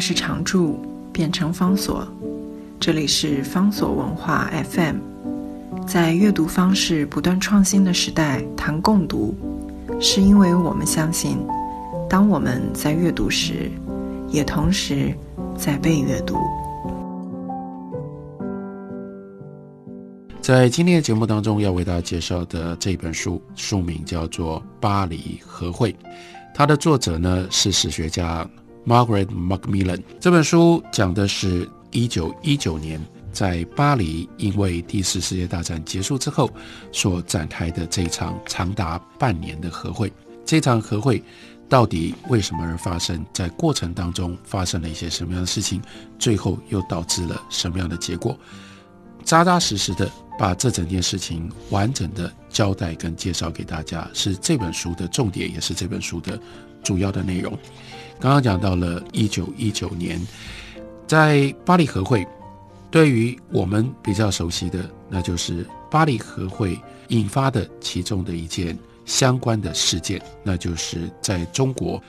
是常驻，变成方所。这里是方所文化 FM。在阅读方式不断创新的时代，谈共读，是因为我们相信，当我们在阅读时，也同时在被阅读。在今天的节目当中，要为大家介绍的这本书，书名叫做《巴黎和会》，它的作者呢是史学家 Margaret Macmillan。这本书讲的是一九一九年在巴黎，因为第四世界大战结束之后所展开的这场长达半年的和会。这场和会到底为什么而发生？在过程当中发生了一些什么样的事情？最后又导致了什么样的结果？扎扎实实的。把这整件事情完整的交代跟介绍给大家，是这本书的重点，也是这本书的主要的内容。刚刚讲到了一九一九年，在巴黎和会，对于我们比较熟悉的，那就是巴黎和会引发的其中的一件相关的事件，那就是在中国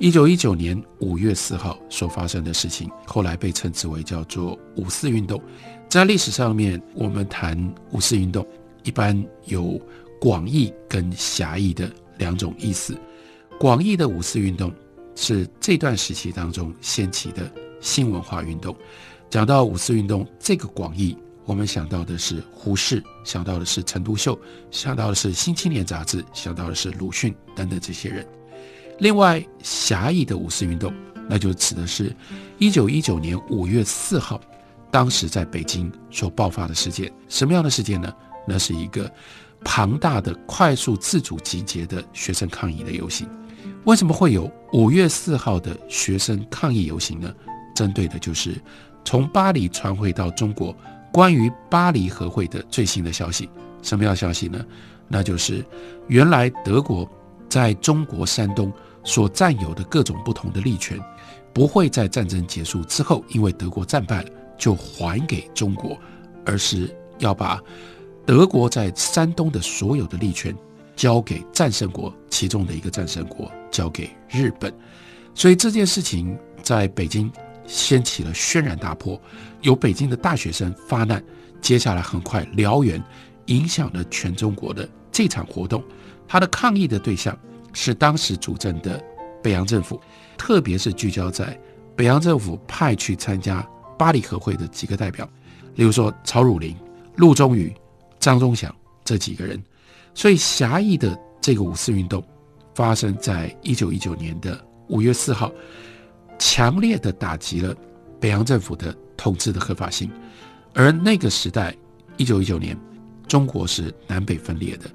一九一九年五月四号所发生的事情，后来被称之为叫做五四运动。在历史上面，我们谈五四运动，一般有广义跟狭义的两种意思。广义的五四运动是这段时期当中掀起的新文化运动。讲到五四运动这个广义，我们想到的是胡适，想到的是陈独秀，想到的是《新青年》杂志，想到的是鲁迅等等这些人。另外，狭义的五四运动，那就指的是一九一九年五月四号。当时在北京所爆发的事件，什么样的事件呢？那是一个庞大的、快速自主集结的学生抗议的游行。为什么会有五月四号的学生抗议游行呢？针对的就是从巴黎传回到中国关于巴黎和会的最新的消息。什么样的消息呢？那就是原来德国在中国山东所占有的各种不同的利权，不会在战争结束之后，因为德国战败了。就还给中国，而是要把德国在山东的所有的利权交给战胜国，其中的一个战胜国交给日本。所以这件事情在北京掀起了轩然大波，有北京的大学生发难。接下来很快，燎原影响了全中国的这场活动。他的抗议的对象是当时主政的北洋政府，特别是聚焦在北洋政府派去参加。巴黎和会的几个代表，例如说曹汝霖、陆宗舆、张宗祥这几个人，所以狭义的这个五四运动发生在一九一九年的五月四号，强烈的打击了北洋政府的统治的合法性。而那个时代，一九一九年，中国是南北分裂的，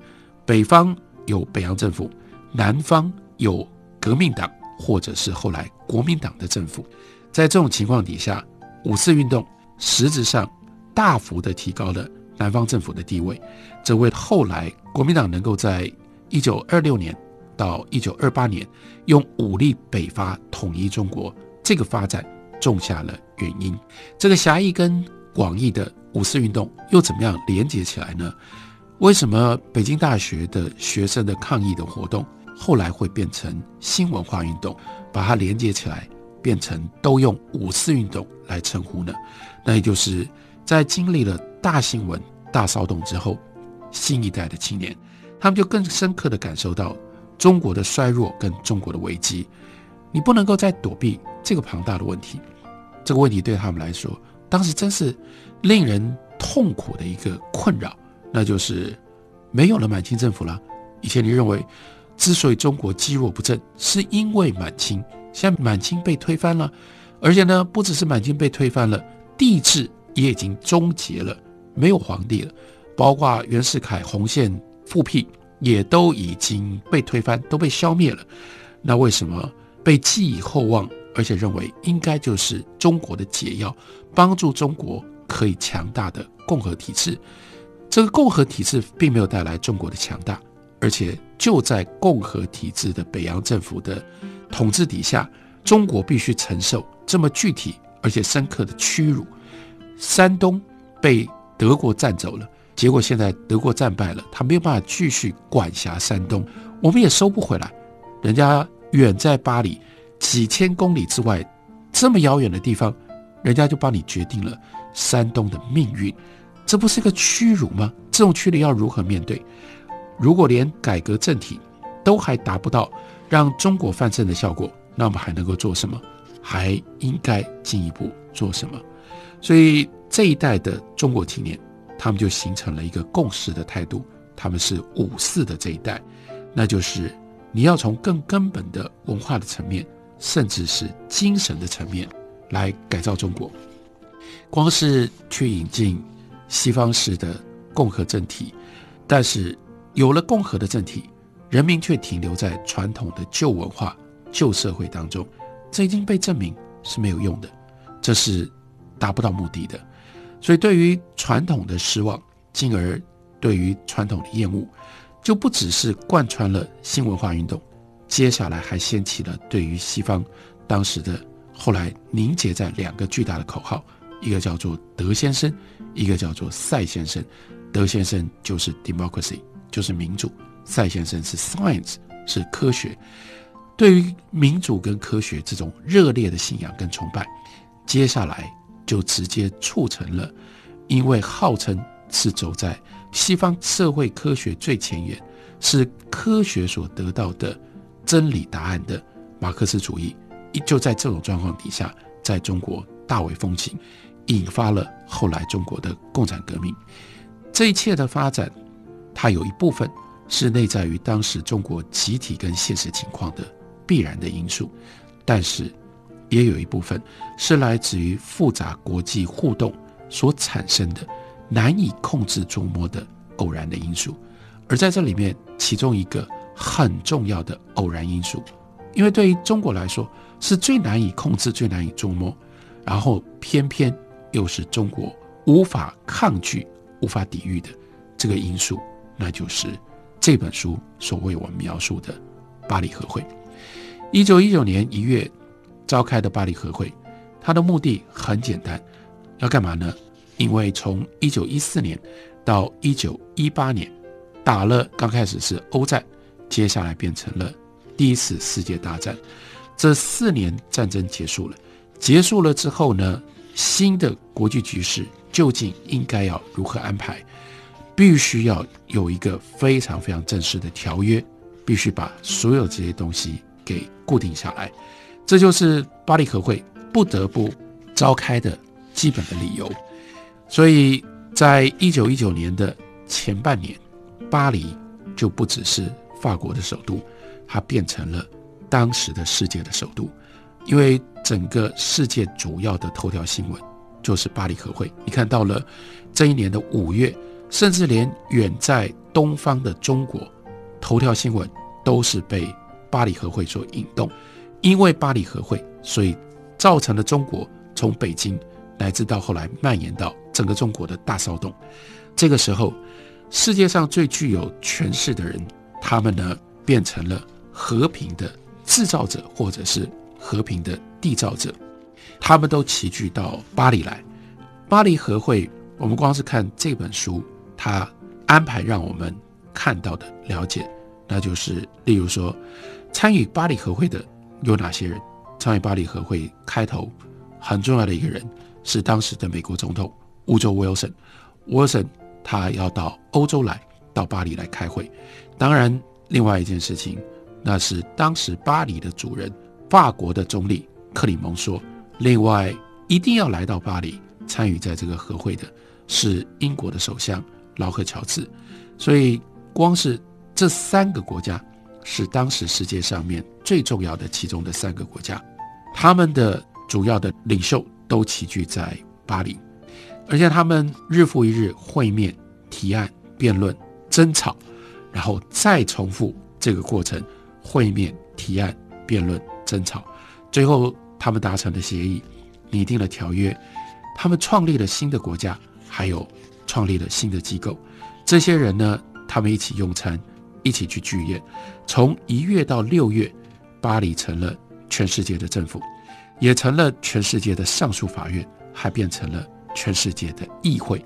北方有北洋政府，南方有革命党或者是后来国民党的政府，在这种情况底下。五四运动实质上大幅的提高了南方政府的地位，这为后来国民党能够在一九二六年到一九二八年用武力北伐统一中国这个发展种下了原因。这个狭义跟广义的五四运动又怎么样连接起来呢？为什么北京大学的学生的抗议的活动后来会变成新文化运动，把它连接起来？变成都用五四运动来称呼呢？那也就是在经历了大新闻、大骚动之后，新一代的青年，他们就更深刻地感受到中国的衰弱跟中国的危机。你不能够再躲避这个庞大的问题，这个问题对他们来说，当时真是令人痛苦的一个困扰，那就是没有了满清政府了。以前你认为，之所以中国积弱不振，是因为满清。现在满清被推翻了，而且呢，不只是满清被推翻了，帝制也已经终结了，没有皇帝了，包括袁世凯、红线复辟也都已经被推翻，都被消灭了。那为什么被寄以厚望，而且认为应该就是中国的解药，帮助中国可以强大的共和体制？这个共和体制并没有带来中国的强大，而且就在共和体制的北洋政府的。统治底下，中国必须承受这么具体而且深刻的屈辱。山东被德国占走了，结果现在德国战败了，他没有办法继续管辖山东，我们也收不回来。人家远在巴黎，几千公里之外，这么遥远的地方，人家就帮你决定了山东的命运，这不是一个屈辱吗？这种屈辱要如何面对？如果连改革政体都还达不到让中国翻身的效果，那我们还能够做什么？还应该进一步做什么？所以这一代的中国青年，他们就形成了一个共识的态度，他们是五四的这一代，那就是你要从更根本的文化的层面，甚至是精神的层面来改造中国。光是去引进西方式的共和政体，但是。有了共和的政体，人民却停留在传统的旧文化、旧社会当中，这已经被证明是没有用的，这是达不到目的的。所以，对于传统的失望，进而对于传统的厌恶，就不只是贯穿了新文化运动，接下来还掀起了对于西方当时的后来凝结在两个巨大的口号，一个叫做德先生，一个叫做赛先生。德先生就是 democracy。就是民主，赛先生是 science，是科学。对于民主跟科学这种热烈的信仰跟崇拜，接下来就直接促成了，因为号称是走在西方社会科学最前沿，是科学所得到的真理答案的马克思主义，就在这种状况底下，在中国大为风行，引发了后来中国的共产革命。这一切的发展。它有一部分是内在于当时中国集体跟现实情况的必然的因素，但是也有一部分是来自于复杂国际互动所产生的难以控制捉摸的偶然的因素。而在这里面，其中一个很重要的偶然因素，因为对于中国来说是最难以控制、最难以捉摸，然后偏偏又是中国无法抗拒、无法抵御的这个因素。那就是这本书所为我们描述的巴黎和会。一九一九年一月召开的巴黎和会，它的目的很简单，要干嘛呢？因为从一九一四年到一九一八年，打了刚开始是欧战，接下来变成了第一次世界大战。这四年战争结束了，结束了之后呢，新的国际局势究竟应该要如何安排？必须要有一个非常非常正式的条约，必须把所有这些东西给固定下来，这就是巴黎和会不得不召开的基本的理由。所以在一九一九年的前半年，巴黎就不只是法国的首都，它变成了当时的世界的首都，因为整个世界主要的头条新闻就是巴黎和会。你看到了这一年的五月。甚至连远在东方的中国，头条新闻都是被巴黎和会所引动，因为巴黎和会，所以造成了中国从北京乃至到后来蔓延到整个中国的大骚动。这个时候，世界上最具有权势的人，他们呢变成了和平的制造者，或者是和平的缔造者，他们都齐聚到巴黎来。巴黎和会，我们光是看这本书。他安排让我们看到的、了解，那就是，例如说，参与巴黎和会的有哪些人？参与巴黎和会开头很重要的一个人是当时的美国总统乌州威尔森。威尔森他要到欧洲来，到巴黎来开会。当然，另外一件事情，那是当时巴黎的主人法国的总理克里蒙说，另外一定要来到巴黎参与在这个和会的是英国的首相。劳合乔治，所以光是这三个国家是当时世界上面最重要的其中的三个国家，他们的主要的领袖都齐聚在巴黎，而且他们日复一日会面、提案、辩论、争吵，然后再重复这个过程：会面、提案、辩论、争吵，最后他们达成了协议，拟定了条约，他们创立了新的国家，还有。创立了新的机构，这些人呢，他们一起用餐，一起去剧院。从一月到六月，巴黎成了全世界的政府，也成了全世界的上诉法院，还变成了全世界的议会。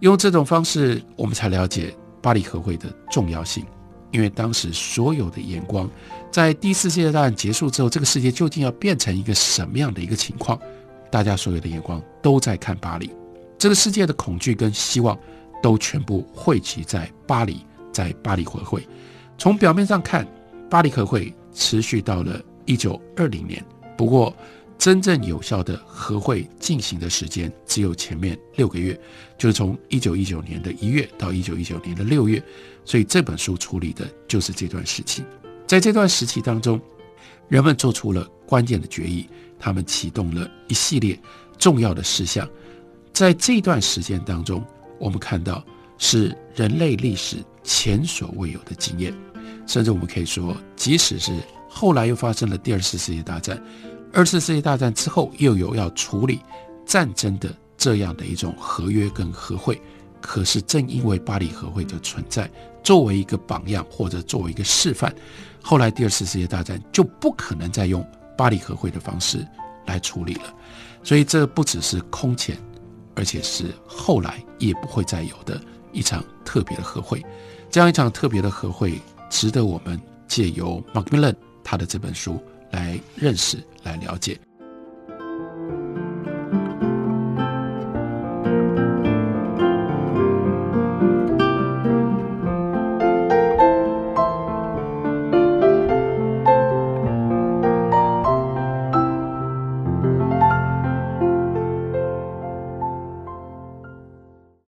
用这种方式，我们才了解巴黎和会的重要性。因为当时所有的眼光，在第四世界大战结束之后，这个世界究竟要变成一个什么样的一个情况？大家所有的眼光都在看巴黎，这个世界的恐惧跟希望都全部汇集在巴黎，在巴黎和会。从表面上看，巴黎和会持续到了一九二零年，不过真正有效的和会进行的时间只有前面六个月，就是从一九一九年的一月到一九一九年的六月。所以这本书处理的就是这段时期，在这段时期当中，人们做出了关键的决议，他们启动了一系列重要的事项。在这段时间当中，我们看到是人类历史前所未有的经验，甚至我们可以说，即使是后来又发生了第二次世界大战，二次世界大战之后又有要处理战争的这样的一种合约跟和会，可是正因为巴黎和会的存在。作为一个榜样或者作为一个示范，后来第二次世界大战就不可能再用巴黎和会的方式来处理了。所以这不只是空前，而且是后来也不会再有的一场特别的和会。这样一场特别的和会，值得我们借由 Macmillan 他的这本书来认识、来了解。